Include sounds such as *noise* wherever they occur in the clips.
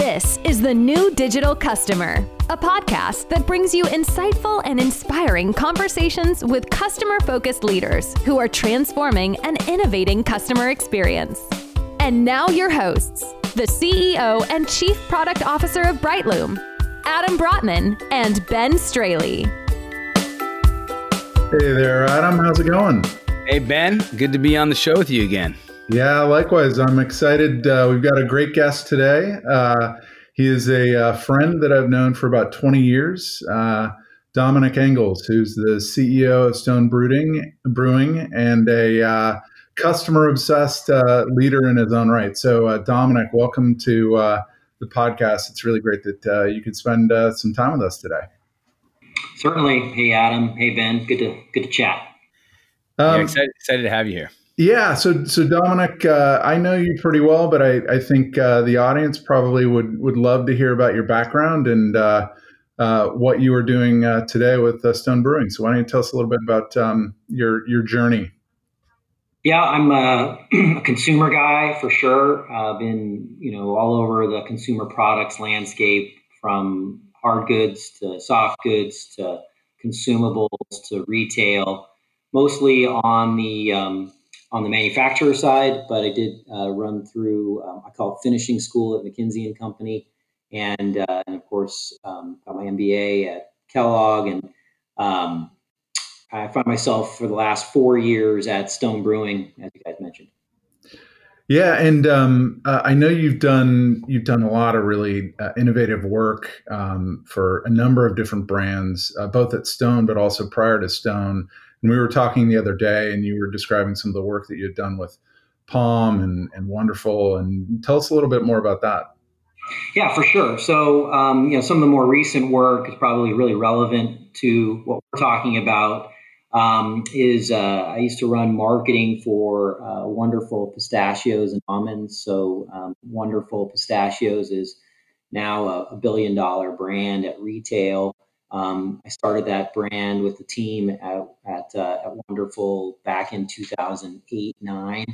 This is The New Digital Customer, a podcast that brings you insightful and inspiring conversations with customer focused leaders who are transforming and innovating customer experience. And now, your hosts, the CEO and Chief Product Officer of Brightloom, Adam Brotman and Ben Straley. Hey there, Adam. How's it going? Hey, Ben. Good to be on the show with you again. Yeah, likewise. I'm excited. Uh, we've got a great guest today. Uh, he is a uh, friend that I've known for about 20 years, uh, Dominic Engels, who's the CEO of Stone Brewing, Brewing and a uh, customer obsessed uh, leader in his own right. So, Dominic, welcome to the podcast. It's really great that you could spend some time with us today. Certainly. Hey, Adam. Hey, Ben. Good to good to chat. Um, yeah, excited, excited to have you here. Yeah, so so Dominic, uh, I know you pretty well, but I, I think uh, the audience probably would would love to hear about your background and uh, uh what you are doing uh, today with uh, Stone Brewing. So why don't you tell us a little bit about um, your your journey? Yeah, I'm a, *clears throat* a consumer guy for sure. I've been you know all over the consumer products landscape, from hard goods to soft goods to consumables to retail, mostly on the um, on the manufacturer side, but I did uh, run through, um, I call it finishing school at McKinsey and Company. And, uh, and of course, um, got my MBA at Kellogg. And um, I find myself for the last four years at Stone Brewing, as you guys mentioned. Yeah, and um, uh, I know you've done you've done a lot of really uh, innovative work um, for a number of different brands, uh, both at Stone, but also prior to Stone. And we were talking the other day, and you were describing some of the work that you had done with POM and, and Wonderful. And tell us a little bit more about that. Yeah, for sure. So, um, you know, some of the more recent work is probably really relevant to what we're talking about. Um, is uh, I used to run marketing for uh, Wonderful Pistachios and Almonds. So, um, Wonderful Pistachios is now a, a billion dollar brand at retail. Um, I started that brand with the team at, at, uh, at Wonderful back in 2008 9.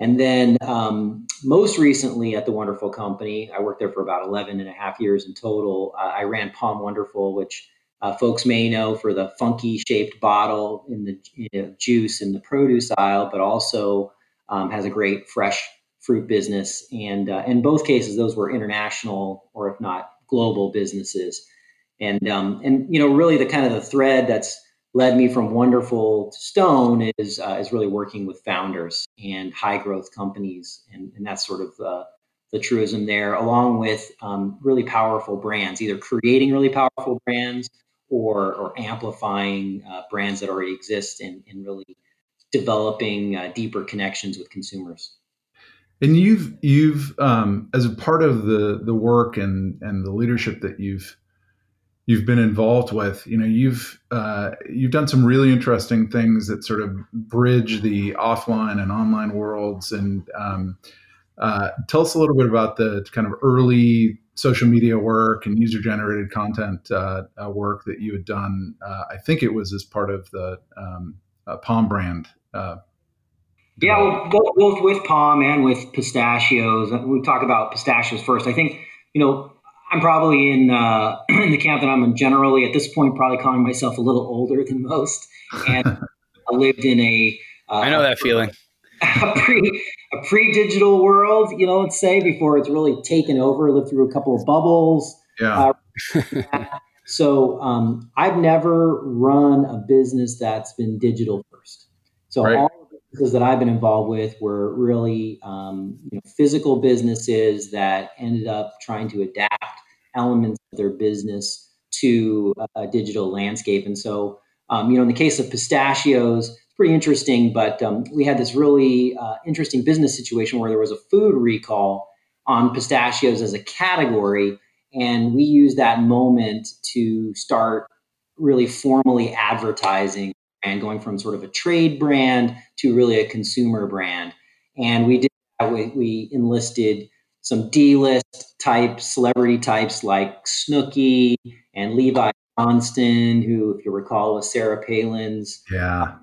And then um, most recently at the Wonderful Company, I worked there for about 11 and a half years in total. Uh, I ran POM Wonderful, which uh, folks may know for the funky shaped bottle in the you know, juice in the produce aisle, but also um, has a great fresh fruit business. And uh, in both cases, those were international or if not global businesses and um, and you know really the kind of the thread that's led me from wonderful to stone is uh, is really working with founders and high growth companies and, and that's sort of uh, the truism there along with um, really powerful brands either creating really powerful brands or or amplifying uh, brands that already exist and, and really developing uh, deeper connections with consumers. And you've you've um, as a part of the the work and and the leadership that you've you've been involved with. You know, you've uh, you've done some really interesting things that sort of bridge the offline and online worlds. And um, uh, tell us a little bit about the kind of early social media work and user generated content uh, uh work that you had done. Uh, I think it was as part of the um, uh, POM brand. yeah, both with POM and with pistachios. We talk about pistachios first. I think you know I'm probably in uh, *clears throat* in the camp that I'm in generally at this point, probably calling myself a little older than most, and I lived in a. Uh, I know that feeling. *laughs* A pre a pre digital world, you know, let's say before it's really taken over. Lived through a couple of bubbles. Yeah. Uh, *laughs* so um, I've never run a business that's been digital first. So right. all businesses that I've been involved with were really um, you know, physical businesses that ended up trying to adapt elements of their business to a, digital landscape. And so, um, you know, in the case of pistachios, it's pretty interesting, but um, we had this really uh, interesting business situation where there was a food recall on pistachios as a category. And we used that moment to start really formally advertising and going from sort of a trade brand to really a consumer brand. And we did that. We, we enlisted some D-list type celebrity types like Snooki and Levi Johnston, who, if you recall, was Sarah Palin's yeah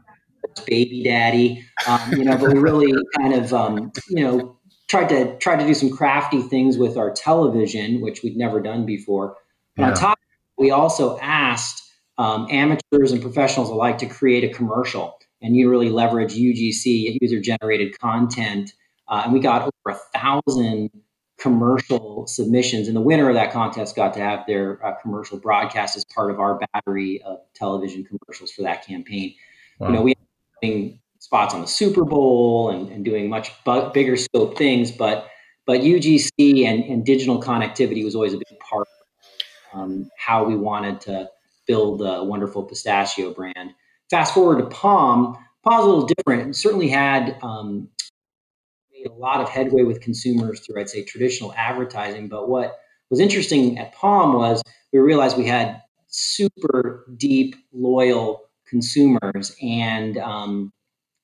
baby daddy. Um, you know, but we really *laughs* kind of um, you know tried to try to do some crafty things with our television, which we'd never done before. Yeah. on top, we also asked um, amateurs and professionals alike to create a commercial, and you really leverage UGC user generated content. Uh, and we got over a thousand commercial submissions, and the winner of that contest got to have their uh, commercial broadcast as part of our battery of television commercials for that campaign. Wow. You know, we doing spots on the Super Bowl and, and doing much bu- bigger scope things, but but UGC and, and digital connectivity was always a big part of um, how we wanted to build a wonderful pistachio brand. Fast forward to POM, POM's a little different. Certainly had um, made a lot of headway with consumers through, I'd say, traditional advertising. But what was interesting at POM was we realized we had super deep, loyal consumers. And um,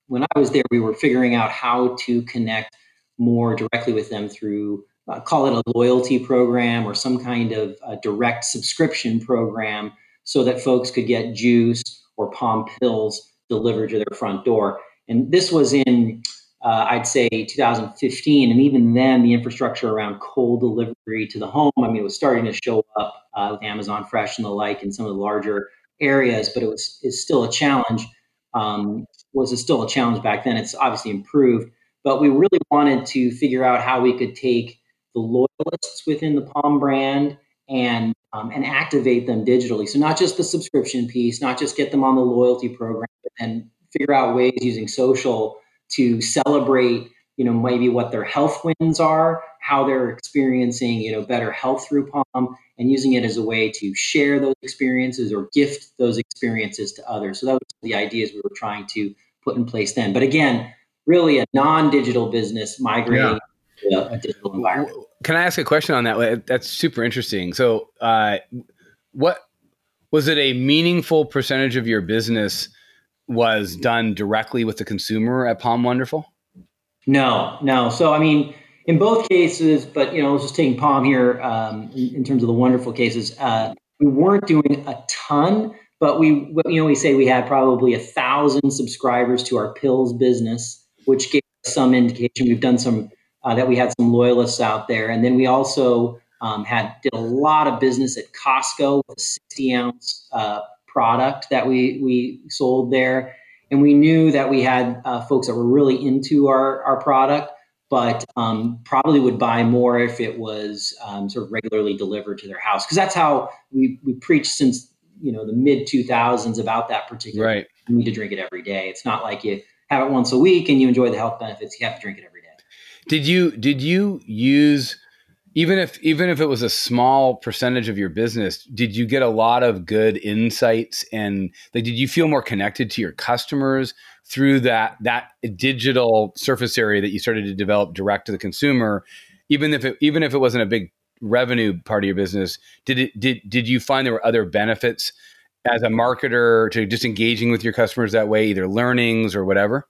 when I was there, we were figuring out how to connect more directly with them through, uh, call it a loyalty program or some kind of direct subscription program so that folks could get juice or POM pills delivered to their front door. And this was in uh, I'd say 2015. And even then, the infrastructure around cold delivery to the home, I mean, it was starting to show up uh, with Amazon Fresh and the like in some of the larger areas, but it was is still a challenge. Um, was it still a challenge back then? It's obviously improved, but we really wanted to figure out how we could take the loyalists within the POM brand and um, and activate them digitally. So not just the subscription piece, not just get them on the loyalty program, and figure out ways using social to celebrate you know maybe what their health wins are how they're experiencing you know better health through POM and using it as a way to share those experiences or gift those experiences to others so that was the ideas we were trying to put in place then but again really a non-digital business migrating yeah. To a, a, digital environment can i ask a question on that that's super interesting so uh, what was it a meaningful percentage of your business was done directly with the consumer at POM Wonderful? No, no. So I mean, in both cases, but you know, just taking POM here um, in, in, terms of the wonderful cases, uh, we weren't doing a ton, but we you know we say we had probably a thousand subscribers to our pills business, which gave us some indication. We've done some uh, that we had some loyalists out there, and then we also um, had did a lot of business at Costco with a 60 ounce uh, product that we we sold there, and we knew that we had uh, folks that were really into our our product, but um, probably would buy more if it was um, sort of regularly delivered to their house because that's how we we preached since you know the mid 2000s about that particular. Right. You need to drink it every day. It's not like you have it once a week and you enjoy the health benefits. You have to drink it every day. Did you did you use even if even if it was a small percentage of your business did you get a lot of good insights and like did you feel more connected to your customers through that that digital surface area that you started to develop direct to the consumer? Even if it even if it wasn't a big revenue part of your business did it did did you find there were other benefits as a marketer to just engaging with your customers that way either learnings or whatever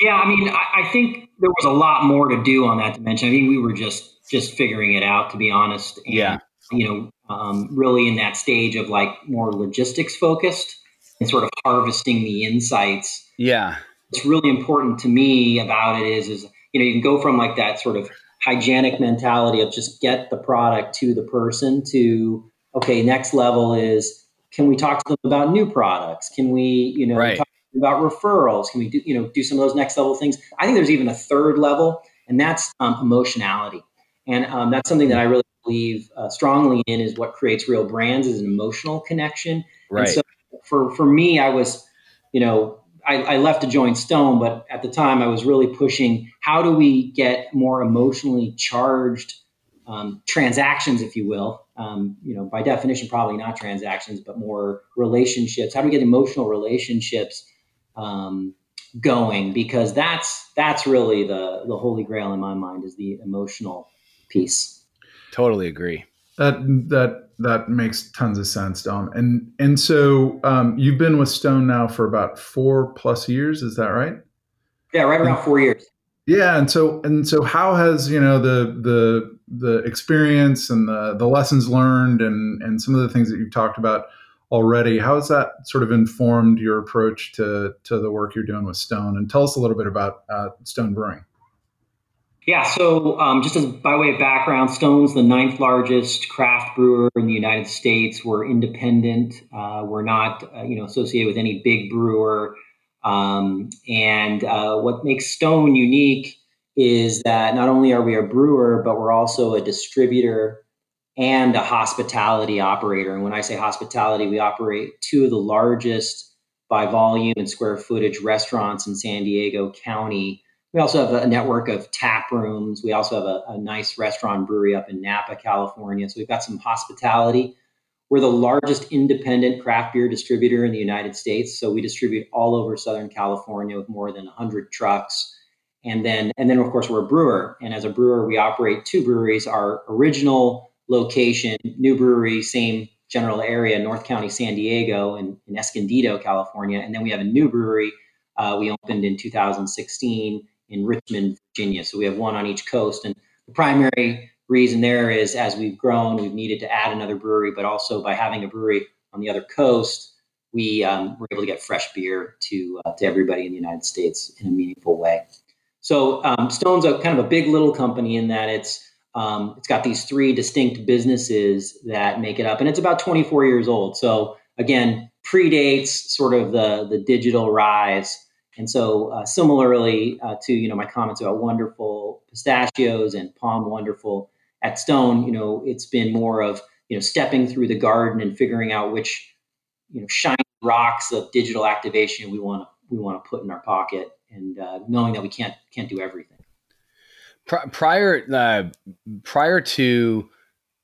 yeah i mean i, I think there was a lot more to do on that dimension i think we were just just figuring it out, to be honest. And, yeah. You know, um, really in that stage of like more logistics focused and sort of harvesting the insights. Yeah. What's really important to me about it is, is, you know, you can go from like that sort of hygienic mentality of just get the product to the person to, okay, next level is, can we talk to them about new products? Can we, you know, right. talk about referrals? Can we do, you know, do some of those next level things? I think there's even a third level, and that's um, emotionality. And um, that's something that I really believe uh, strongly in is what creates real brands is an emotional connection. Right. And so for, for me, I was, you know, I, I, left to join Stone, but at the time I was really pushing how do we get more emotionally charged um, transactions, if you will. Um, you know, by definition, probably not transactions, but more relationships. How do we get emotional relationships um, going? Because that's that's really the the holy grail in my mind is the emotional piece. Totally agree. That that that makes tons of sense, Dom. And and so um, you've been with Stone now for about four plus years. Is that right? Yeah, right around four years. Yeah, and so and so, how has you know the the the experience and the the lessons learned and and some of the things that you've talked about already? How has that sort of informed your approach to to the work you're doing with Stone? And tell us a little bit about uh, Stone Brewing. Yeah, so um, just as by way of background, Stone's the ninth largest craft brewer in the United States. We're independent. Uh, we're not, uh, you know, associated with any big brewer. Um, and uh, what makes Stone unique is that not only are we a brewer, but we're also a distributor and a hospitality operator. And when I say hospitality, we operate two of the largest by volume and square footage restaurants in San Diego County. We also have a network of tap rooms. We also have a, a, nice restaurant brewery up in Napa, California. So we've got some hospitality. We're the largest independent craft beer distributor in the United States. So we distribute all over Southern California with more than 100 trucks. And then, and then of course, we're a brewer. And as a brewer, we operate two breweries. Our original location, new brewery, same general area, North County, San Diego, and in Escondido, California. And then we have a new brewery uh, we opened in 2016 in Richmond, Virginia. So we have one on each coast. And the primary reason there is as we've grown, we've needed to add another brewery, but also by having a brewery on the other coast, we um, were able to get fresh beer to uh, to everybody in the United States in a meaningful way. So um, Stone's a kind of a big little company in that it's um, it's got these three distinct businesses that make it up, and it's about 24 years old. So again, predates sort of the the digital rise. And so, uh, similarly uh, to you know my comments about wonderful pistachios and POM Wonderful at Stone, you know it's been more of you know stepping through the garden and figuring out which you know shiny rocks of digital activation we want to we want to put in our pocket, and uh, knowing that we can't can't do everything. Prior uh, prior to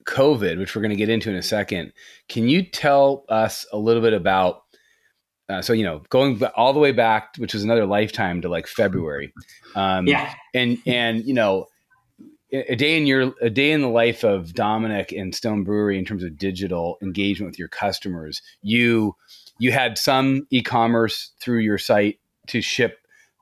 COVID, which we're going to get into in a second, can you tell us a little bit about? Uh, so you know, going all the way back, which was another lifetime to like February. Um, yeah, and and you know, a day in your a day in the life of Dominic and Stone Brewery in terms of digital engagement with your customers. You you had some e-commerce through your site to ship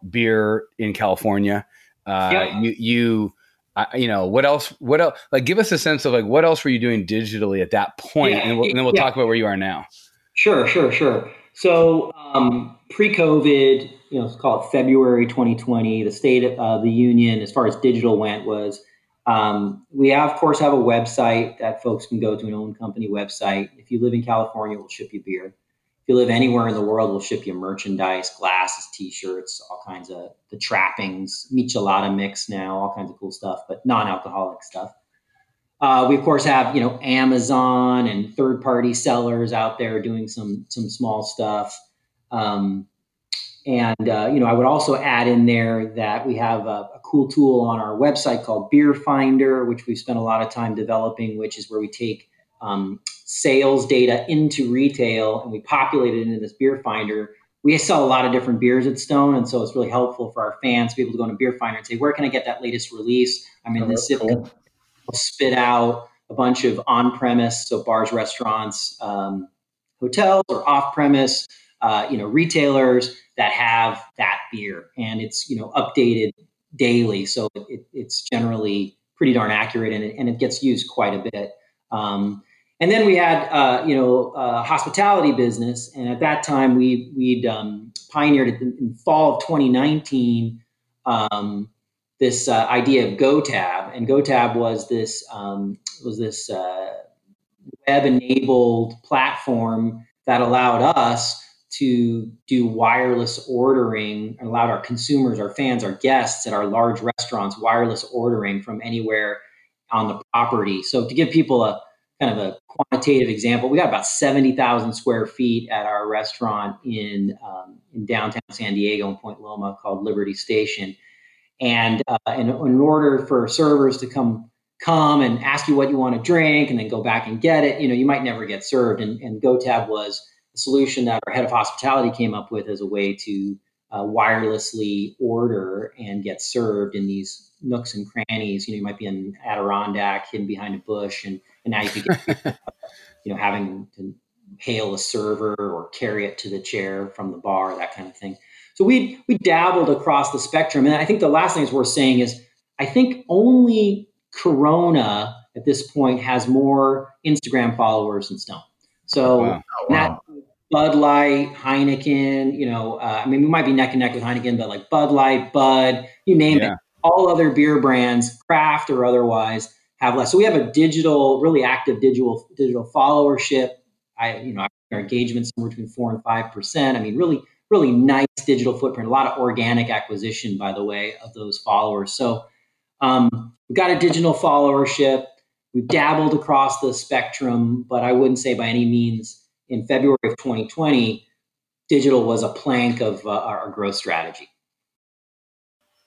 beer in California. Uh, yeah. You you uh, you know what else? What else? Like, give us a sense of like what else were you doing digitally at that point, yeah, and, we'll, and, then we'll yeah. talk about where you are now. Sure, sure, sure. So um, pre-COVID, you know, let's call it February 2020. The state of the union, as far as digital went, was um, we have, of course have a website that folks can go to an own company website. If you live in California, we'll ship you beer you live anywhere in the world, we'll ship you merchandise, glasses, t-shirts, all kinds of the trappings, michelada mix now, all kinds of cool stuff, but non-alcoholic stuff. Uh, we of course have you know Amazon and third-party sellers out there doing some some small stuff. Um, and uh, you know, I would also add in there that we have a, a, cool tool on our website called Beer Finder, which we've spent a lot of time developing, which is where we take um, sales data into retail and we populate it into this beer finder. We sell a lot of different beers at Stone, and so it's really helpful for our fans to be able to go into Beer Finder and say, "Where can I get that latest release?" I'm in oh, this zip cool. spit out a bunch of on-premise, so bars, restaurants, um, hotels, or off-premise, uh, you know, retailers that have that beer, and it's you know updated daily, so it, it's generally pretty darn accurate, and it, and it gets used quite a bit. Um, and then we had, uh, you know, a hospitality business, and at that time we we'd um, pioneered in, in, fall of 2019 um, this uh, idea of GoTab, and GoTab was this um, was this uh, web-enabled platform that allowed us to do wireless ordering and allowed our consumers, our fans, our guests at our large restaurants wireless ordering from anywhere on the property. So to give people a kind of a quantitative example, we got about 70,000 square feet at our restaurant in, um, in downtown San Diego in Point Loma called Liberty Station. And uh, in, in order for servers to come come and ask you what you want to drink and then go back and get it, you know, you might never get served. And, and GoTab was a solution that our head of hospitality came up with as a way to uh, wirelessly order and get served in these nooks and crannies. You know, you might be in Adirondack, hidden behind a bush, and and now you could get, *laughs* you know, having to hail a server or carry it to the chair from the bar, that kind of thing. So we we dabbled across the spectrum, and I think the last thing is worth saying is I think only Corona at this point has more Instagram followers than Stone. So wow. Oh, wow. Bud Light, Heineken, you know, uh, I mean, we might be neck and neck with Heineken, but like Bud Light, Bud, you name yeah. it, all other beer brands, craft or otherwise, have less. So we have a digital, really active digital digital followership. I, you know, our engagement somewhere between four and five percent. I mean, really, really nice digital footprint. A lot of organic acquisition, by the way, of those followers. So um, we've got a digital followership. We've dabbled across the spectrum, but I wouldn't say by any means in February of 2020, digital was a plank of uh, our growth strategy.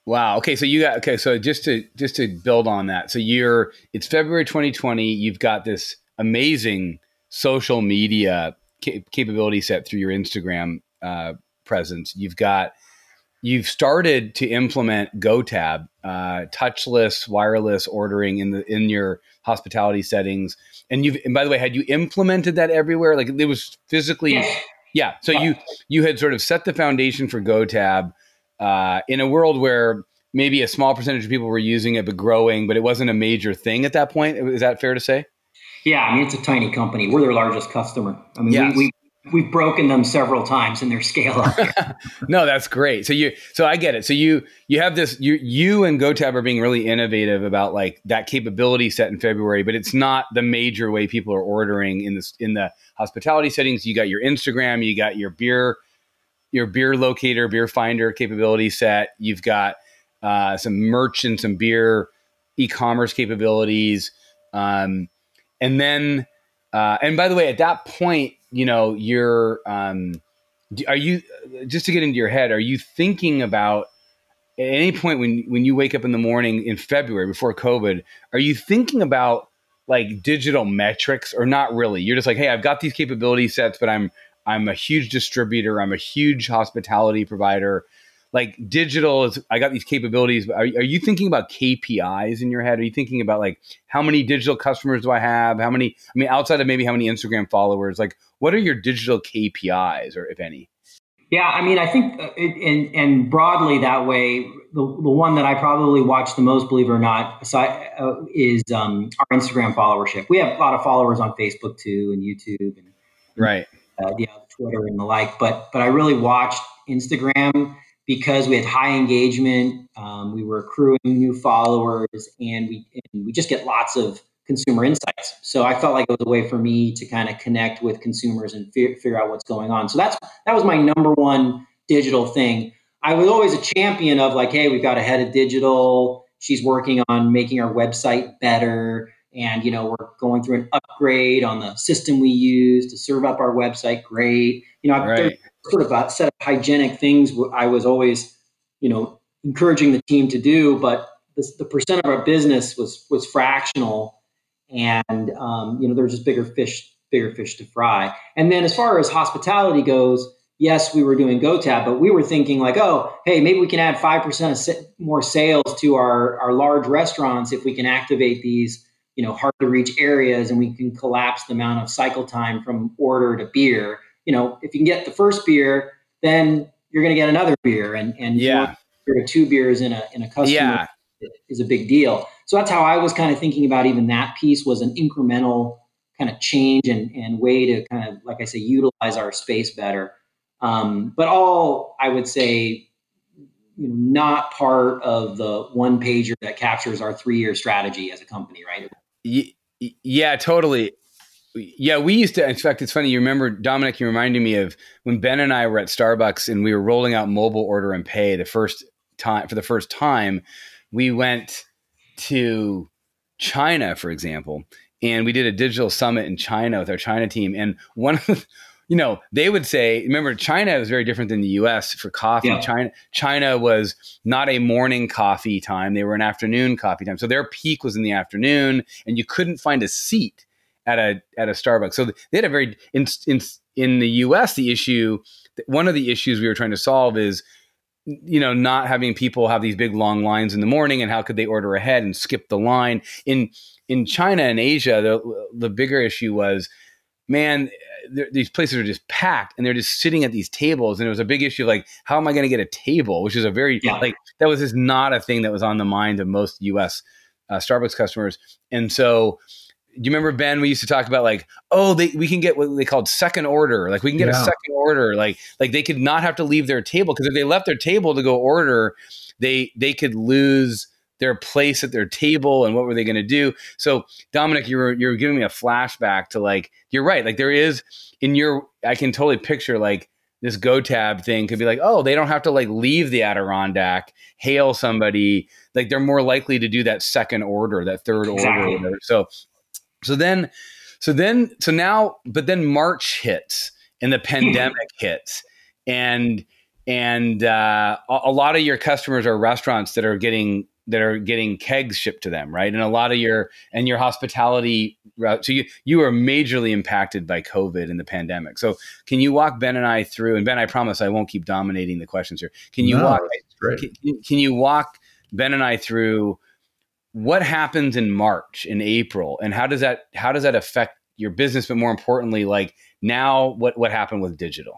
Wow. Okay. So you got okay. So just to just to build on that. So you're it's February 2020. You've got this amazing social media ca- capability set through your Instagram uh, presence. You've got you've started to implement GoTab, uh, touchless wireless ordering in the in your hospitality settings. And you've and by the way, had you implemented that everywhere? Like it was physically. Yeah. So you you had sort of set the foundation for GoTab uh, in a world where maybe a small percentage of people were using it but growing, but it wasn't a major thing at that point. Is that fair to say? Yeah, I mean it's a tiny company. We're their largest customer. I mean, yes. we, we we've broken them several times in their scale up. *laughs* no, that's great. So you so I get it. So you you have this you you and GoTab are being really innovative about like that capability set in February, but it's not the major way people are ordering in this in the hospitality settings. You got your Instagram, you got your beer your beer locator, beer finder capability set. You've got uh, some merch and some beer e-commerce capabilities, um, and then uh, and by the way, at that point, you know, you're um, are you just to get into your head? Are you thinking about at any point when when you wake up in the morning in February before COVID? Are you thinking about like digital metrics or not really? You're just like, hey, I've got these capability sets, but I'm I'm a huge distributor. I'm a huge hospitality provider. Like digital is, I got these capabilities. Are, are you thinking about KPIs in your head? Are you thinking about like how many digital customers do I have? How many, I mean, outside of maybe how many Instagram followers, like what are your digital KPIs or if any? Yeah, I mean, I think, uh, and and broadly that way, the, the one that I probably watch the most, believe it or not, aside, uh, is um, our Instagram followership. We have a lot of followers on Facebook too, and YouTube, and right uh, know, Twitter and the like. But but I really watched Instagram because we had high engagement. Um, we were accruing new followers, and we and we just get lots of consumer insights. So I felt like it was a way for me to kind of connect with consumers and fi- figure out what's going on. So that's that was my number one digital thing. I was always a champion of like, hey, we've got a head of digital. She's working on making our website better and you know we're going through an upgrade on the system we use to serve up our website great you know right. Sort of a set of hygienic things i was always you know encouraging the team to do but the, the percent of our business was was fractional and um, you know there was just bigger fish bigger fish to fry. And then as far as hospitality goes yes we were doing gotab but we were thinking like oh hey maybe we can add 5% of more sales to our, our large restaurants if we can activate these you know hard to reach areas and we can collapse the amount of cycle time from order to beer you know if you can get the first beer then you're going to get another beer and and yeah two beers in a in a customer yeah. is a big deal so that's how i was kind of thinking about even that piece was an incremental kind of change and, and way to kind of like i say utilize our space better um, but all i would say you know, not part of the one pager that captures our three year strategy as a company, right? yeah, totally. Yeah, we used to. In fact, it's funny. You remember Dominic? You reminded me of when Ben and I were at Starbucks and we were rolling out mobile order and pay the first time for the first time. We went to China, for example, and we did a digital summit in China with our China team. And one of the, *laughs* you know, they would say, remember, China was very different than the U.S. for coffee. Yeah. China, China was not a morning coffee time; they were an afternoon coffee time. So their peak was in the afternoon, and you couldn't find a seat at a at a Starbucks. So they had a very in in in the U.S. The issue, one of the issues we were trying to solve is you know not having people have these big long lines in the morning and how could they order ahead and skip the line in in china and asia the the bigger issue was man these places are just packed and they're just sitting at these tables and it was a big issue like how am i going to get a table which is a very yeah. like that was just not a thing that was on the mind of most us uh, starbucks customers and so you remember Ben? We used to talk about like, oh, they, we can get what they called second order. Like we can get yeah. a second order. Like like they could not have to leave their table because if they left their table to go order, they they could lose their place at their table and what were they going to do. So Dominic, you're you're giving me a flashback to like you're right. Like there is in your I can totally picture like this GoTab thing could be like, oh, they don't have to like leave the Adirondack, hail somebody. Like they're more likely to do that second order, that third exactly. order. So so then, so then, so now, but then March hits and the pandemic hits, and and uh, a, a lot of your customers are restaurants that are getting that are getting kegs shipped to them, right? And a lot of your and your hospitality route. So you you are majorly impacted by COVID and the pandemic. So can you walk Ben and I through? And Ben, I promise I won't keep dominating the questions here. Can you no, walk? Can, can, you walk Ben and I through what happens in March, in April, and how does that how does that affect your business? But more importantly, like now, what what happened with digital?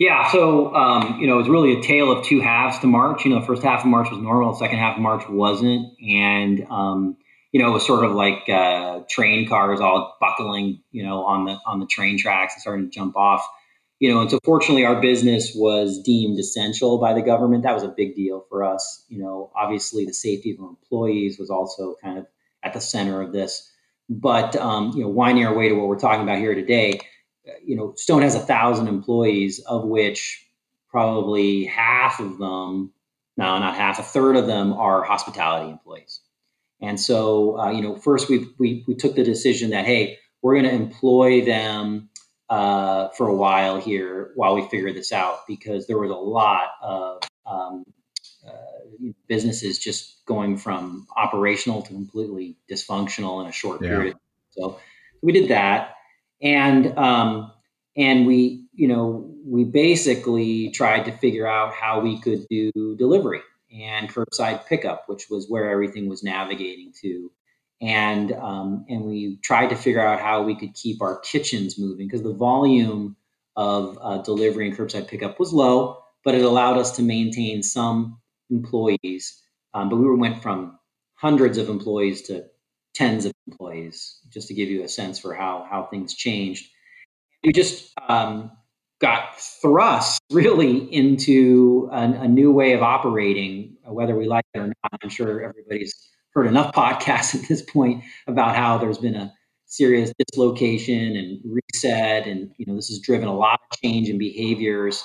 Yeah, so um, you know, it was really a tale of two halves to March. You know, the first half of March was normal, the second half of March wasn't, and um, you know, it was sort of like uh, train cars all buckling, you know, on the on the train tracks and starting to jump off you know, and so fortunately, our business was deemed essential by the government. That was a big deal for us. You know, obviously, the safety of our employees was also kind of at the center of this. But um, you know, winding our way to what we're talking about here today, you know, Stone has a thousand employees, of which probably half of them, no, not half, a third of them are hospitality employees. And so, uh, you know, first we we we took the decision that hey, we're going to employ them uh, for a while here while we figure this out because there was a lot of um, uh, businesses just going from operational to completely dysfunctional in a short yeah. period. So we did that, and um, and we you know we basically tried to figure out how we could do delivery and curbside pickup, which was where everything was navigating to and um, and we tried to figure out how we could keep our kitchens moving because the volume of uh, delivery and curbside pickup was low, but it allowed us to maintain some employees. Um, but we went from hundreds of employees to tens of employees, just to give you a sense for how how things changed. We just um, got thrust *laughs* really into a, a new way of operating, whether we like it or not. I'm sure everybody's heard enough podcasts *laughs* at this point about how there's been a serious dislocation and reset and you know this has driven a lot of change in behaviors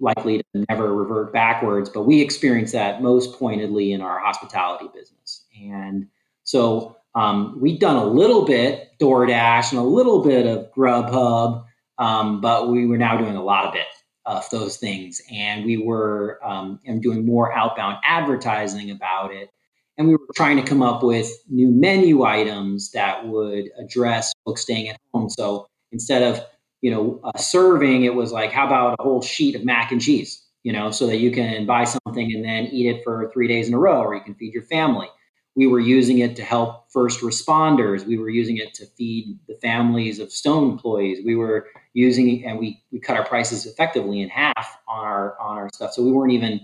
likely to never revert backwards but we experience that most pointedly in our hospitality business. And so um, we've done a little bit DoorDash and a little bit of Grubhub, um, but we were now doing a lot of it of those things, and we were um, and doing more outbound advertising about it and we were trying to come up with new menu items that would address folks staying at home. So instead of you know uh, serving, it was like, how about a whole sheet of mac and cheese? You know, so that you can buy something and then eat it for three days in a row, or you can feed your family. We were using it to help first responders. We were using it to feed the families of Stone employees. We were using and we we cut our prices effectively in half on our on our stuff. So we weren't even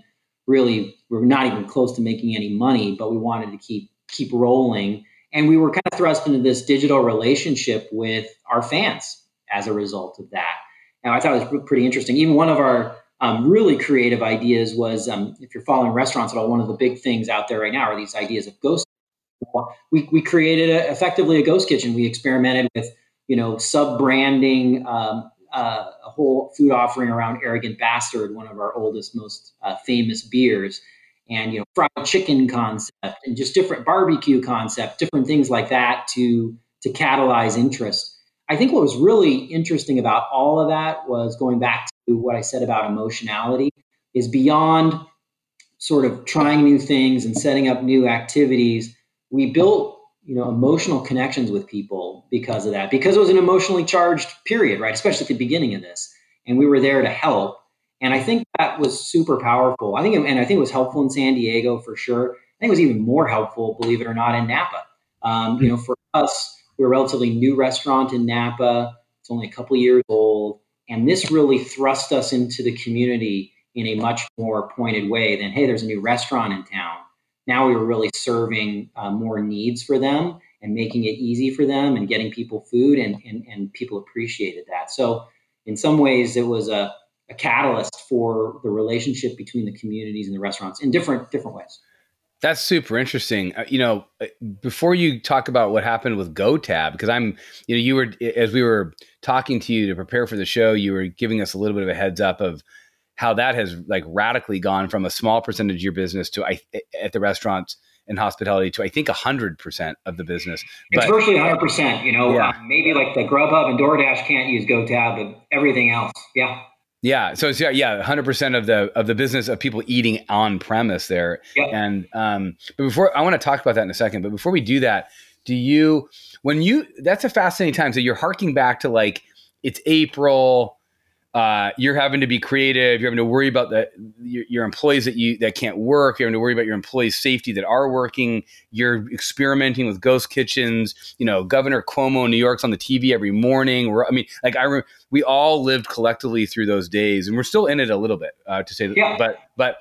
really we are not even close to making any money, but we wanted to keep keep rolling. And we were kind of thrust into this digital relationship with our fans as a result of that. And I thought it was pretty interesting. Even one of our um, really creative ideas was um, if you're following restaurants at all, one of the big things out there right now are these ideas of ghost. We, we created a, effectively a ghost kitchen. We experimented with you know sub branding um, uh, a whole food offering around Arrogant Bastard, one of our oldest, most uh, famous beers, and you know fried chicken concept and just different barbecue concept, different things like that to to catalyze interest. I think what was really interesting about all of that was going back to what I said about emotionality is beyond sort of trying new things and setting up new activities. We built you know emotional connections with people because of that because it was an emotionally charged period right especially at the beginning of this and we were there to help and i think that was super powerful. I think and i think it was helpful in san diego for sure. I think it was even more helpful believe it or not in napa. Um, you know for us we're a relatively new restaurant in napa. It's only a couple years old. And this really thrust us into the community in a much more pointed way than hey there's a new restaurant in town. Now we were really serving uh, more needs for them and making it easy for them and getting people food and, and, and people appreciated that. So in some ways it was a, a catalyst for the relationship between the communities and the restaurants in different different ways. That's super interesting. Uh, you know, uh, before you talk about what happened with GoTab, because I'm, you know, you were as we were talking to you to prepare for the show, you were giving us a little bit of a heads up of how that has like radically gone from a small percentage of your business to I at the restaurants and hospitality to I think hundred percent of the business. It's but, virtually hundred percent. You know, yeah. uh, maybe like the Grubhub and DoorDash can't use GoTab, but everything else, yeah. Yeah, so it's yeah, yeah, hundred percent of the of the business of people eating on premise there. Yep. And um, but before I want to talk about that in a second, but before we do that, do you when you that's a fascinating time. So you're harking back to like it's April, uh, you're having to be creative. You're having to worry about the your, your, employees that you that can't work. You're having to worry about your employees' safety that are working. You're experimenting with ghost kitchens. You know, Governor Cuomo in New York's on the TV every morning. We're, I mean, like I re- we all lived collectively through those days, and we're still in it a little bit uh, to say that. Yeah. But but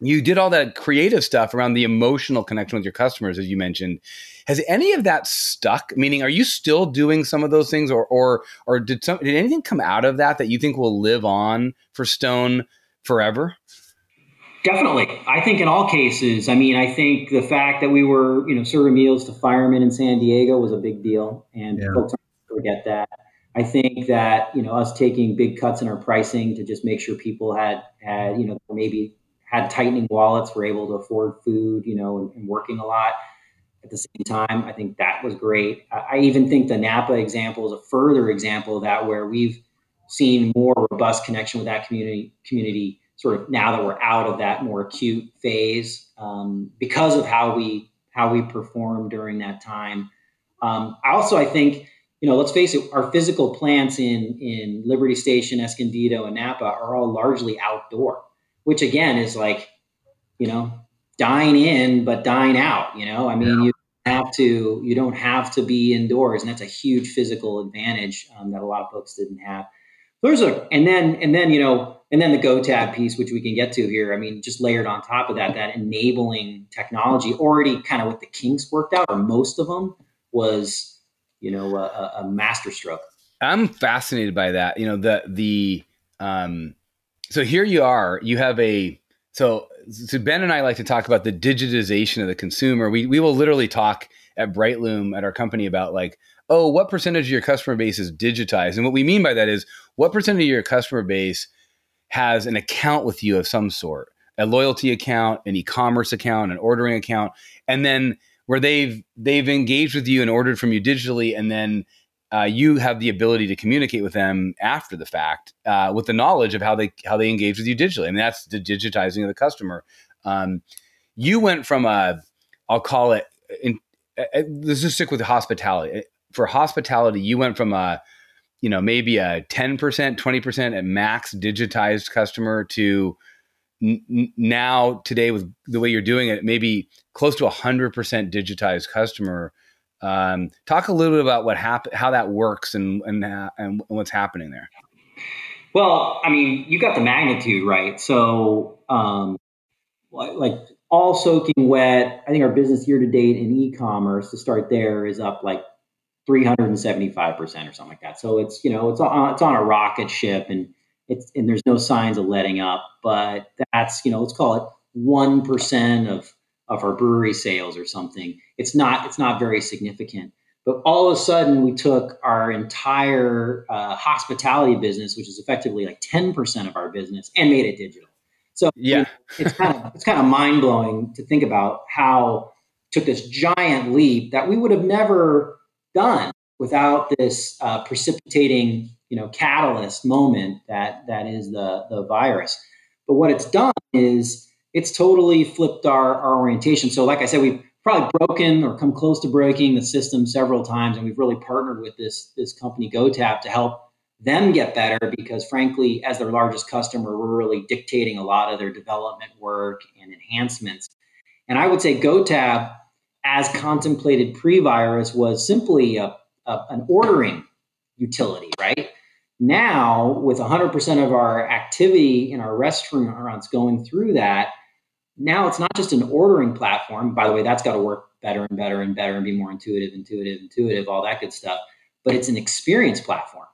you did all that creative stuff around the emotional connection with your customers, as you mentioned. Has any of that stuck? Meaning, are you still doing some of those things, or or or did some did anything come out of that that you think will live on for Stone forever? Definitely, I think in all cases. I mean, I think the fact that we were you know serving meals to firemen in San Diego was a big deal, and yeah. folks forget that. I think that you know us taking big cuts in our pricing to just make sure people had had you know maybe had tightening wallets, were able to afford food, you know, and, and working a lot at the same time. I think that was great. I, even think the Napa example is a further example of that, where we've seen more robust connection with that community community sort of now that we're out of that more acute phase um, because of how we how we performed during that time. Um, also, I think you know, let's face it, our physical plants in in Liberty Station, Escondido, and Napa are all largely outdoor which again is like, you know, dine in but dine out. You know, I mean, yeah. you have to you don't have to be indoors, and that's a huge physical advantage um, that a lot of folks didn't have. There's a and then and then you know and then the GoTab piece, which we can get to here. I mean, just layered on top of that, that enabling technology already kind of with the kinks worked out, or most of them was you know a, a masterstroke. I'm fascinated by that. You know the the um, so here you are. You have a so so Ben and I like to talk about the digitization of the consumer. We we will literally talk at Brightloom at our company about like, oh, what percentage of your customer base is digitized? And what we mean by that is what percentage of your customer base has an account with you of some sort, a loyalty account, an e-commerce account, an ordering account, and then where they've they've engaged with you and ordered from you digitally and then uh, you have the ability to communicate with them after the fact uh, with the knowledge of how they how they engage with you digitally. I mean, that's the digitizing of the customer. Um, you went from a, I'll call it. In, uh, uh let's just stick with hospitality. For hospitality, you went from a, you know, maybe a ten percent, twenty percent at max digitized customer to n- now today with the way you're doing it, maybe close to a hundred percent digitized customer um, talk a little bit about what hap- how that works and and uh, and what's happening there. Well, I mean, you got the magnitude right. So, um, like all soaking wet, I think our business year to date in e-commerce to start there is up like 375 percent or something like that. So it's you know it's on it's on a rocket ship and it's and there's no signs of letting up. But that's you know let's call it one percent of of our brewery sales or something. It's not it's not very significant. But all of a sudden, we took our entire uh, hospitality business, which is effectively like ten percent of our business, and made it digital. So yeah, it's kind of it's kind of mind blowing to think about how took this giant leap that we would have never done without this uh, precipitating you know catalyst moment that that is the the virus. But what it's done is it's totally flipped our, our orientation. So, like I said, we've probably broken or come close to breaking the system several times, and we've really partnered with this this company GoTab to help them get better because, frankly, as their largest customer, we're really dictating a lot of their development work and enhancements. And I would say GoTab, as contemplated pre-virus, was simply a, a an ordering utility, right? Now, with 100% of our activity in our restaurants going through that, now it's not just an ordering platform. By the way, that's got to work better and better and better and be more intuitive, intuitive, intuitive, all that good stuff. But it's an experience platform.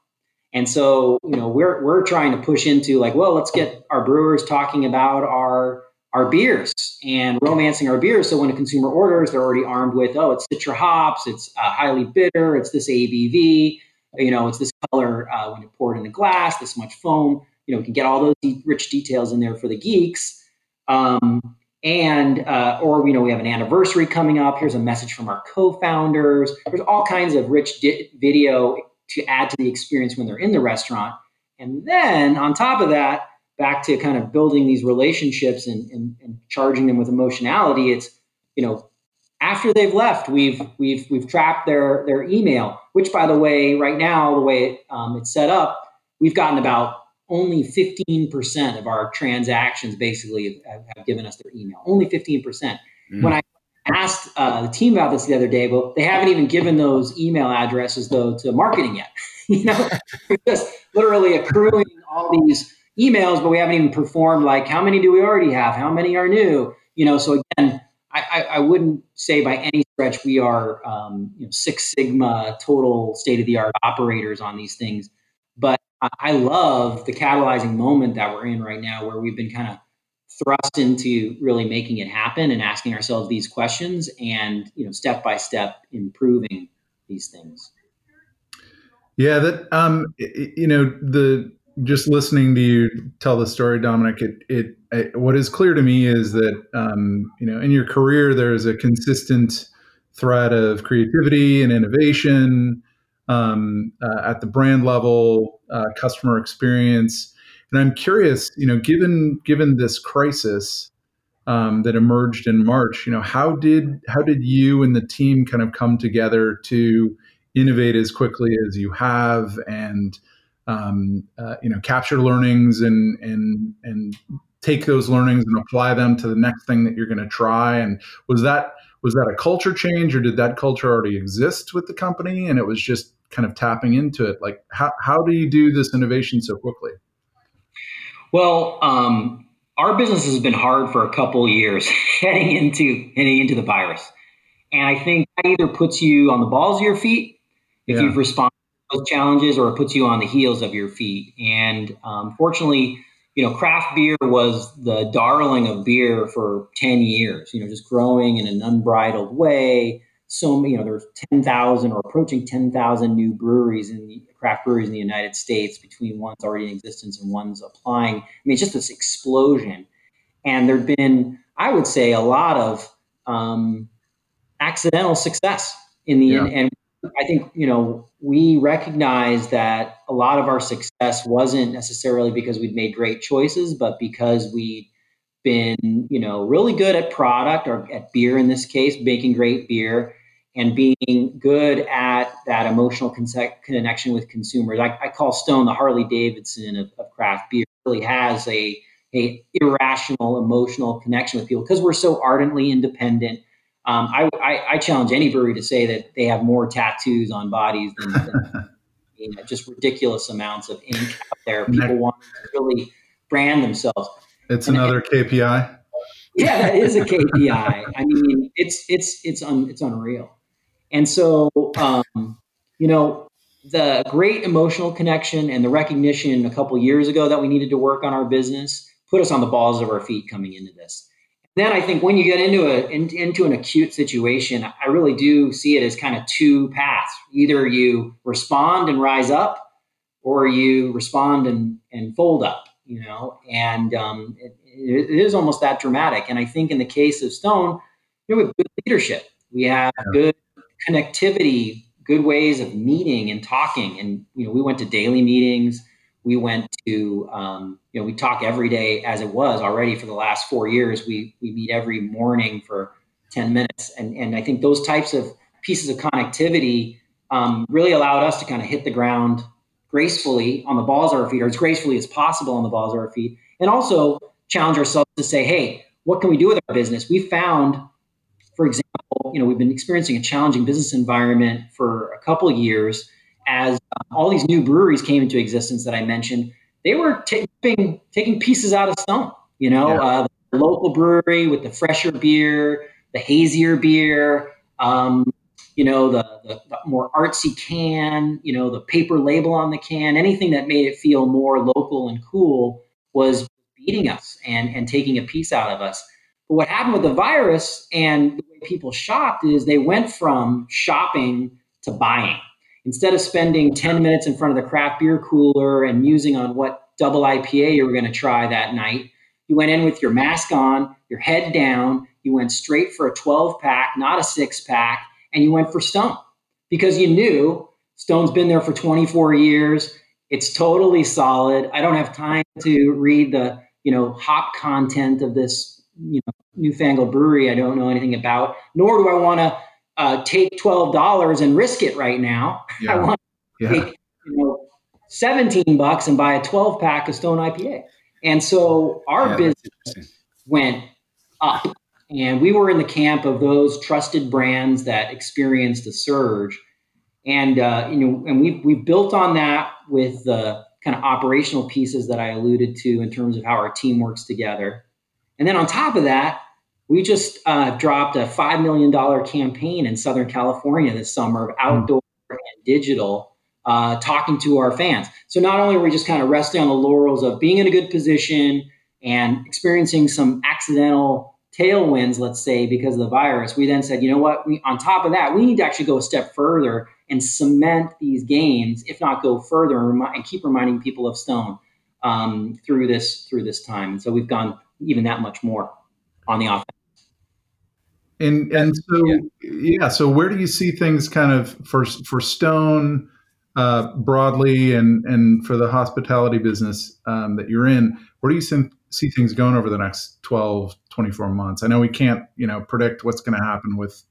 And so, you know, we're we're trying to push into like, well, let's get our brewers talking about our our beers and romancing our beers. So when a consumer orders, they're already armed with, oh, it's citra hops, it's uh, highly bitter, it's this ABV, you know, it's this color uh, when you pour it in the glass, this much foam. You know, we can get all those rich details in there for the geeks. Um, and uh, or you know we have an anniversary coming up. Here's a message from our co-founders. There's all kinds of rich di- video to add to the experience when they're in the restaurant. And then on top of that back to kind of building these relationships and, and, and charging them with emotionality it's you know after they've left we've we've we've trapped their their email which by the way right now the way um, it's set up we've gotten about only 15% of our transactions basically have, have given us their email. Only 15%. Mm. When I asked uh, the team about this the other day, but they haven't even given those email addresses though to marketing yet. *laughs* you know, *laughs* just literally accruing all these emails, but we haven't even performed like how many do we already have? How many are new? You know, so again, I, I, I wouldn't say by any stretch we are um, you know, Six Sigma total state of the art operators on these things, I love the catalyzing moment that we're in right now where we've been kind of thrust into really making it happen and asking ourselves these questions and you know step by step improving these things. Yeah that um you know the just listening to you tell the story dominic it, it, it what is clear to me is that um you know in your career there's a consistent thread of creativity and innovation um, uh, at the brand level, uh, customer experience. And I'm curious, you know, given given this crisis um, that emerged in March, you know, how did how did you and the team kind of come together to innovate as quickly as you have, and um, uh, you know, capture learnings and and and take those learnings and apply them to the next thing that you're going to try? And was that was that a culture change, or did that culture already exist with the company, and it was just kind of tapping into it? Like how, how do you do this innovation so quickly? Well um, our business has been hard for a couple years *laughs* heading into heading into the virus. And i think that either puts you on the balls of your feet if yeah. you've responded to those challenges or it puts you on the heels of your feet. And um, fortunately you know craft beer was the darling of beer for 10 years you know just growing in an unbridled way so you know there's 10,000 or approaching 10,000 new breweries in the craft breweries in the United States between ones already in existence and ones applying. I mean, it's just this explosion, and there'd been, I would say, a lot of um, accidental success in the yeah. end. And I think you know we recognize that a lot of our success wasn't necessarily because we'd made great choices, but because we been, you know, really good at product or at beer in this case, making great beer and being good at that emotional connection with consumers. I, I call Stone the Harley Davidson of, of craft beer. It really has a, a irrational emotional connection with people because we're so ardently independent. Um, I, I, I, challenge any brewery to say that they have more tattoos on bodies than, than *laughs* you know, just ridiculous amounts of ink out there. People want to really brand themselves. It's and another KPI. Yeah, that is a KPI. I mean, it's it's it's un, it's unreal. And so, um, you know, the great emotional connection and the recognition a couple years ago that we needed to work on our business put us on the balls of our feet coming into this. Then I think when you get into a in, into an acute situation, I really do see it as kind of two paths. Either you respond and rise up, or you respond and and fold up you know, and um, it, it is almost that dramatic. And I think in the case of Stone, you know, we have good leadership, we have good connectivity, good ways of meeting and talking. And you know, we went to daily meetings. We went to, um, you know, we talk every day as it was already for the last four years. We we meet every morning for ten minutes, and and I think those types of pieces of connectivity um, really allowed us to kind of hit the ground gracefully on the balls of our feet, or as gracefully as possible on the balls of our feet, and also challenge ourselves to say, hey, what can we do with our business? We found, for example, you know, we've been experiencing a challenging business environment for a couple of years as uh, all these new breweries came into existence that I mentioned. They were taking taking pieces out of stone. You know, yeah. uh, local brewery with the fresher beer, the hazier beer, um, you know, the, the, the, more artsy can, you know, the paper label on the can, anything that made it feel more local and cool was beating us and, and taking a piece out of us. But what happened with the virus and the way people shopped is they went from shopping to buying. Instead of spending 10 minutes in front of the craft beer cooler and musing on what double IPA you were going to try that night, you went in with your mask on, your head down, you went straight for a 12 pack, not a six pack, and you went for Stone because you knew Stone's been there for 24 years. It's totally solid. I don't have time to read the, you know, hop content of this, you know, newfangled brewery I don't know anything about, nor do I want to uh, take $12 and risk it right now. *laughs* Yeah. I want to yeah. take, you know, 17 bucks and buy a 12 pack of Stone IPA. And so our yeah, business went up and we were in the camp of those trusted brands that experienced a surge. And uh, you know, and we've we've built on that with the kind of operational pieces that I alluded to in terms of how our team works together. And then on top of that, we just uh, dropped a five million dollar campaign in Southern California this summer of hmm. outdoor mm. and digital, uh, talking to our fans. So not only are we just kind of resting on the laurels of being in a good position and experiencing some accidental tailwinds, let's say, because of the virus, we then said, you know what? We, on top of that, we need to actually go a step further and cement these gains, if not go further, and, remi- and keep reminding people of Stone um, through this through this time. And so we've gone even that much more on the offense. And and so yeah. yeah, so where do you see things kind of for for Stone uh, broadly and and for the hospitality business um, that you're in? Where do you see, see things going over the next 12, 24 months? I know we can't, you know, predict what's going to happen with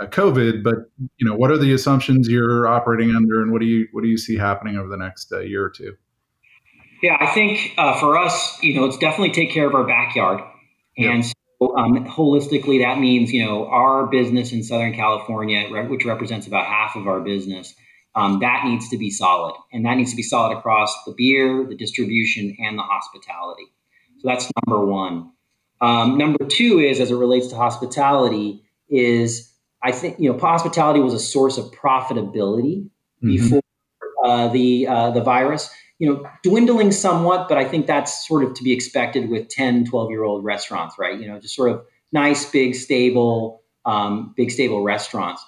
uh, COVID, but you know, what are the assumptions you're operating under, and what do you what do you see happening over the next uh, year or two? Yeah, I think uh, for us, you know, it's definitely take care of our backyard, and yep. so um, holistically, that means you know our business in Southern California, which represents about half of our business. Um, that needs to be solid, and that needs to be solid across the beer, the distribution, and the hospitality. So that's number one. Um, number two is, as it relates to hospitality, is I think you know hospitality was a source of profitability mm-hmm. before uh, the uh, the virus. You know, dwindling somewhat, but I think that's sort of to be expected with 10, 12 year old restaurants, right? You know, just sort of nice, big, stable, um, big, stable restaurants.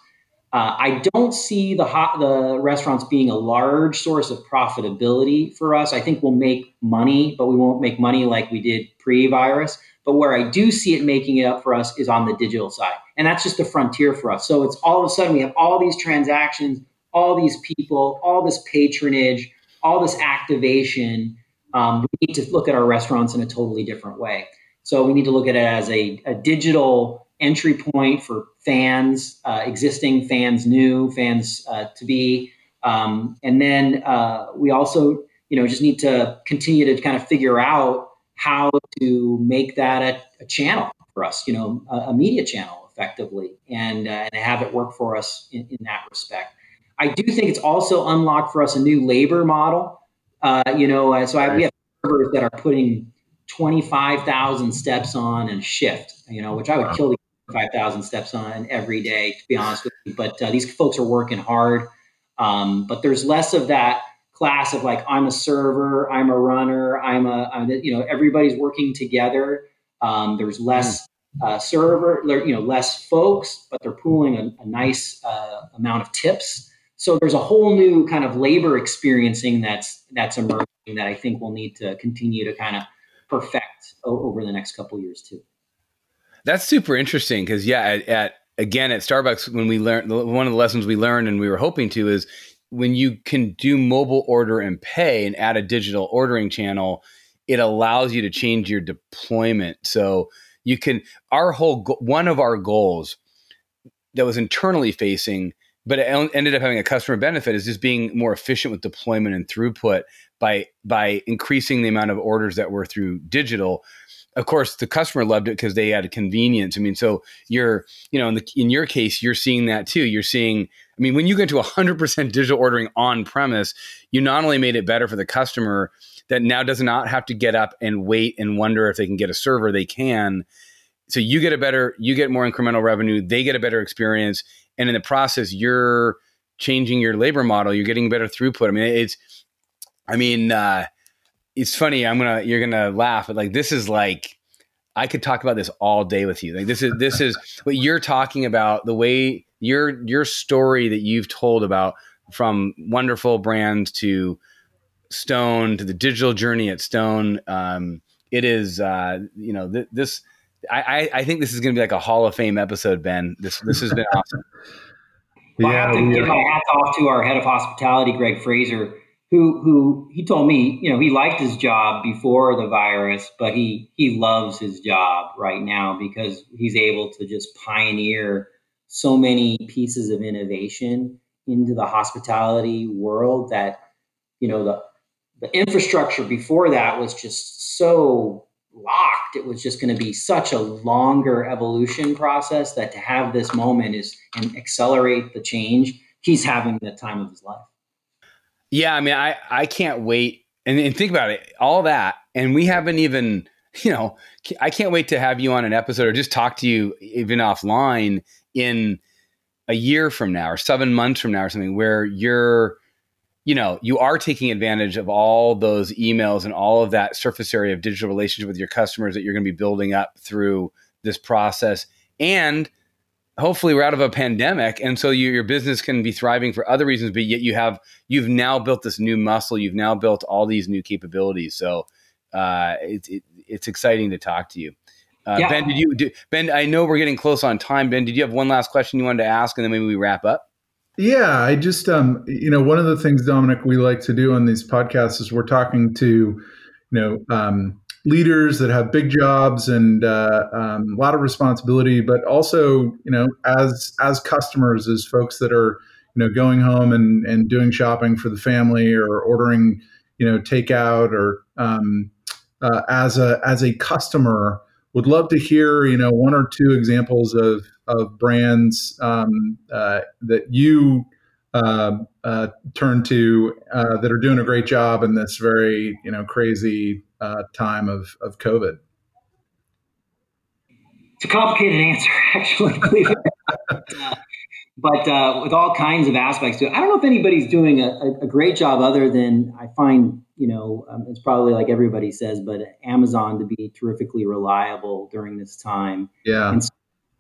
Uh, I don't see the hot, the restaurants being a large source of profitability for us. I think we'll make money, but we won't make money like we did pre-virus. But where I do see it making it up for us is on the digital side, and that's just the frontier for us. So it's all of a sudden we have all these transactions, all these people, all this patronage, all this activation. Um, we need to look at our restaurants in a totally different way. So we need to look at it as a, a digital entry point for fans, uh, existing fans, new fans uh, to be. Um, and then uh, we also, you know, just need to continue to kind of figure out how to make that a, a channel for us, you know, a, a media channel effectively, and, uh, and have it work for us in, in, that respect. I do think it's also unlocked for us a new labor model. Uh, you know, uh, so I, we have servers that are putting 25,000 steps on and shift, you know, which I would kill the 5,000 steps on every day, to be honest with you. But uh, these folks are working hard. Um, but there's less of that class of like, I'm a server, I'm a runner, I'm a, I'm a you know, everybody's working together. Um, there's less hmm. uh, server, you know, less folks, but they're pooling a, a nice uh, amount of tips. So there's a whole new kind of labor experiencing that's that's emerging that I think we'll need to continue to kind of perfect over the next couple years too. That's super interesting because yeah, at, at, again at Starbucks when we learned one of the lessons we learned and we were hoping to is when you can do mobile order and pay and add a digital ordering channel, it allows you to change your deployment. So you can our whole one of our goals that was internally facing but it ended up having a customer benefit is just being more efficient with deployment and throughput by by increasing the amount of orders that were through digital of course the customer loved it because they had a convenience i mean so you're you know in, the, in your case you're seeing that too you're seeing i mean when you get to 100% digital ordering on premise you not only made it better for the customer that now does not have to get up and wait and wonder if they can get a server. They can. So you get a better, you get more incremental revenue. They get a better experience, and in the process, you're changing your labor model. You're getting better throughput. I mean, it's, I mean, uh, it's funny. I'm gonna, you're gonna laugh, but like this is like I could talk about this all day with you. Like this is this is what you're talking about. The way your your story that you've told about from wonderful brands to Stone to the digital journey at Stone. Um, it is uh, you know th- this. I, I think this is going to be like a Hall of Fame episode, Ben. This this has been *laughs* awesome. Well, yeah, I have to give my hats off to our head of hospitality, Greg Fraser who who he told me, you know, he liked his job before the virus, but he he loves his job right now because he's able to just pioneer so many pieces of innovation into the hospitality world that you know the the infrastructure before that was just so locked it was just going to be such a longer evolution process that to have this moment is and accelerate the change he's having the time of his life. Yeah, I mean, I I can't wait. And, and think about it, all that, and we haven't even, you know, I can't wait to have you on an episode or just talk to you even offline in a year from now or seven months from now or something where you're you know you are taking advantage of all those emails and all of that surface area of digital relationship with your customers that you're going to be building up through this process. And hopefully we're out of a pandemic and so you, your business can be thriving for other reasons but yet you have you've now built this new muscle. You've now built all these new capabilities. So uh, it, it, it's exciting to talk to you. Uh, yeah. ben did you do, ben i know we're getting close on time. Ben did you have one last question you wanted to ask and then maybe we wrap up yeah i just um you know one of the things dominic we like to do on these podcasts is we're talking to you know um, leaders that have big jobs and uh, um, a lot of responsibility, but also, you know, as as customers, as folks that are, you know, going home and and doing shopping for the family or ordering, you know, takeout or um, uh, as a as a customer, would love to hear, you know, one or two examples of of brands um, uh, that you uh, uh, turn to uh, that are doing a great job in this very you know crazy uh, time of, of COVID? It's a complicated answer, *laughs* actually. *laughs* but uh, with all kinds of aspects to it, I don't know if anybody's doing a, a great job other than I find, you know, um, it's probably like everybody says, but Amazon to be terrifically reliable during this time. Yeah. And so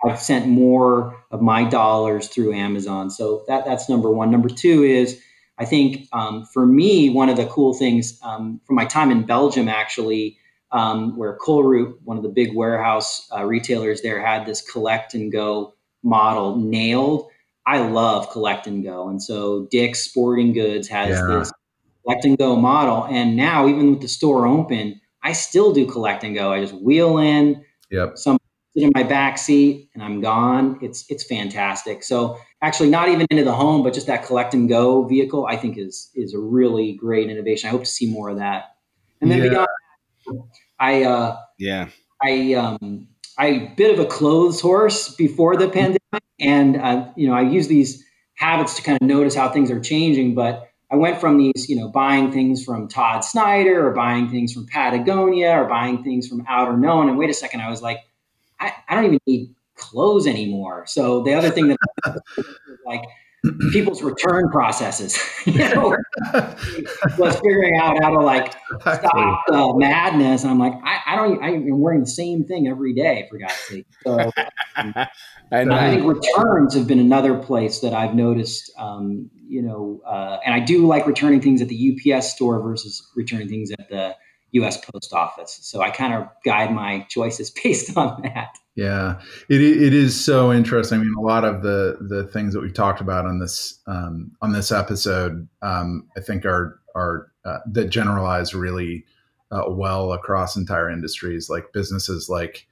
I've sent more of my dollars through Amazon. So that that's number one. Number two is I think um, for me, one of the cool things um, from my time in Belgium, actually, um, where Colruyt, one of the big warehouse uh, retailers there, had this collect and go model nailed. I love collect and go, and so Dick's Sporting Goods has yeah. this collect and go model. And now, even with the store open, I still do collect and go. I just wheel in. Yep. Some in my back seat and I'm gone. It's it's fantastic. So actually not even into the home, but just that collect and go vehicle, I think is is a really great innovation. I hope to see more of that. And then yeah. beyond, I uh, yeah, I um, I bit of a clothes horse before the pandemic, and uh, you know I use these habits to kind of notice how things are changing, but. I went from these, you know, buying things from Todd Snyder or buying things from Patagonia or buying things from Outerknown. And wait a second, I was like, I, I don't even need clothes anymore. So the other thing that *laughs* like people's return processes, *laughs* you know, *laughs* was figuring out how to like stop the madness. And I'm like, I, I don't, I'm wearing the same thing every day for God's sake. So um, I, I, think returns have been another place that I've noticed, um, you know, uh, and I do like returning things at the UPS store versus returning things at the U.S. Post Office. So I kind of guide my choices *laughs* based on that. Yeah, it it is so interesting. I mean, a lot of the the things that we've talked about on this um, on this episode, um, I think are are uh, that generalize really uh, well across entire industries, like businesses like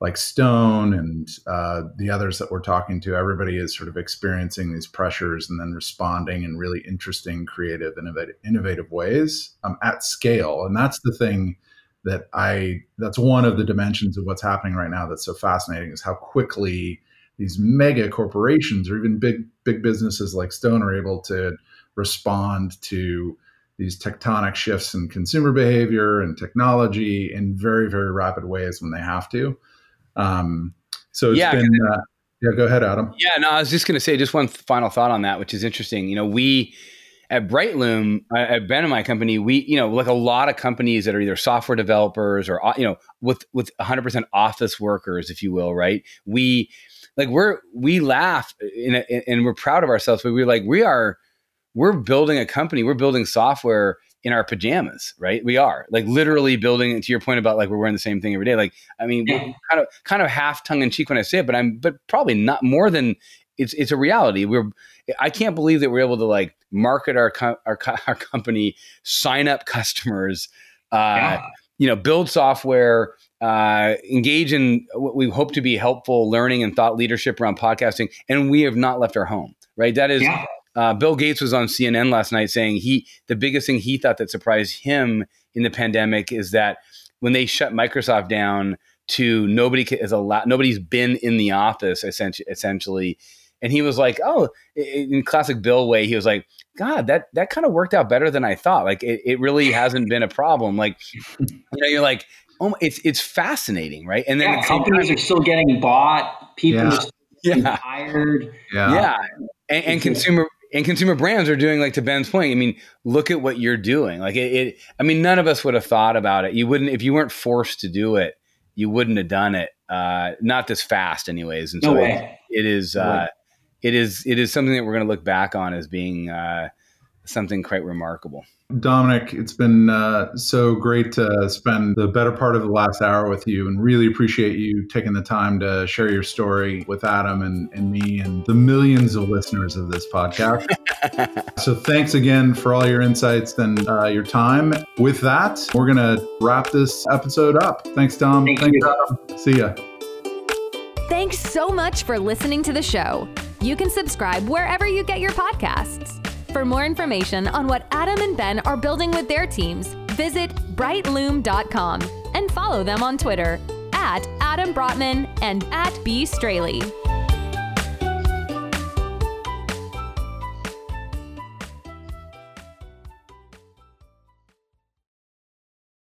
like Stone and uh, the others that we're talking to, everybody is sort of experiencing these pressures and then responding in really interesting, creative, innovative, innovative ways um, at scale. And that's the thing that I, that's one of the dimensions of what's happening right now that's so fascinating is how quickly these mega corporations or even big, big businesses like Stone are able to respond to these tectonic shifts in consumer behavior and technology in very very rapid ways when they have to. Um, so it's Yeah, been. Uh, yeah, go ahead, Adam. Yeah, no, I was just going to say just one final thought on that, which is interesting. You know, we at Brightloom, uh, at Ben and my company, we, you know, like a lot of companies that are either software developers or, uh, you know, with with 100% office workers, if you will, right? We like we're we laugh in a, and we're proud of ourselves, but we're like we are we're building a company, we're building software in our pajamas, right? We are like literally building. To your point about like we're wearing the same thing every day. Like, I mean, Yeah. kind of kind of half tongue in cheek when I say it, but I'm but probably not more than it's it's a reality. We're I can't believe that we're able to like market our co- our, co- *laughs* our company, sign up customers, uh, Yeah. you know, build software, uh, engage in what we hope to be helpful learning and thought leadership around podcasting, and we have not left our home. Right, that is Yeah. Uh, Bill Gates was on CNN last night saying he the biggest thing he thought that surprised him in the pandemic is that when they shut Microsoft down to nobody ca- is allowed nobody's been in the office essentially, essentially and he was like oh in classic Bill way he was like God that that kind of worked out better than I thought like it, it really hasn't been a problem like you know you're like oh it's it's fascinating right and then Yeah, at the same companies are still getting bought. People Yeah. are still getting Yeah. hired. Yeah. yeah and, and consumer and consumer brands are doing like to ben's point i mean look at what you're doing. Like it, it i mean none of us would have thought about it. You wouldn't if you weren't forced to do it you wouldn't have done it uh not this fast anyways. And No so it, it is uh it is it is something that we're going to look back on as being uh something quite remarkable Dominic, it's been uh, so great to spend the better part of the last hour with you and really appreciate you taking the time to share your story with Adam and, and me and the millions of listeners of this podcast. *laughs* so thanks again for all your insights and uh, your time. With that, we're going to wrap this episode up. Thanks, Dom. Thank thanks, you. Adam. See ya. Thanks so much for listening to the show. You can subscribe wherever you get your podcasts. For more information on what Adam and Ben are building with their teams, visit brightloom.com and follow them on Twitter at Adam Brotman and at B. Straley.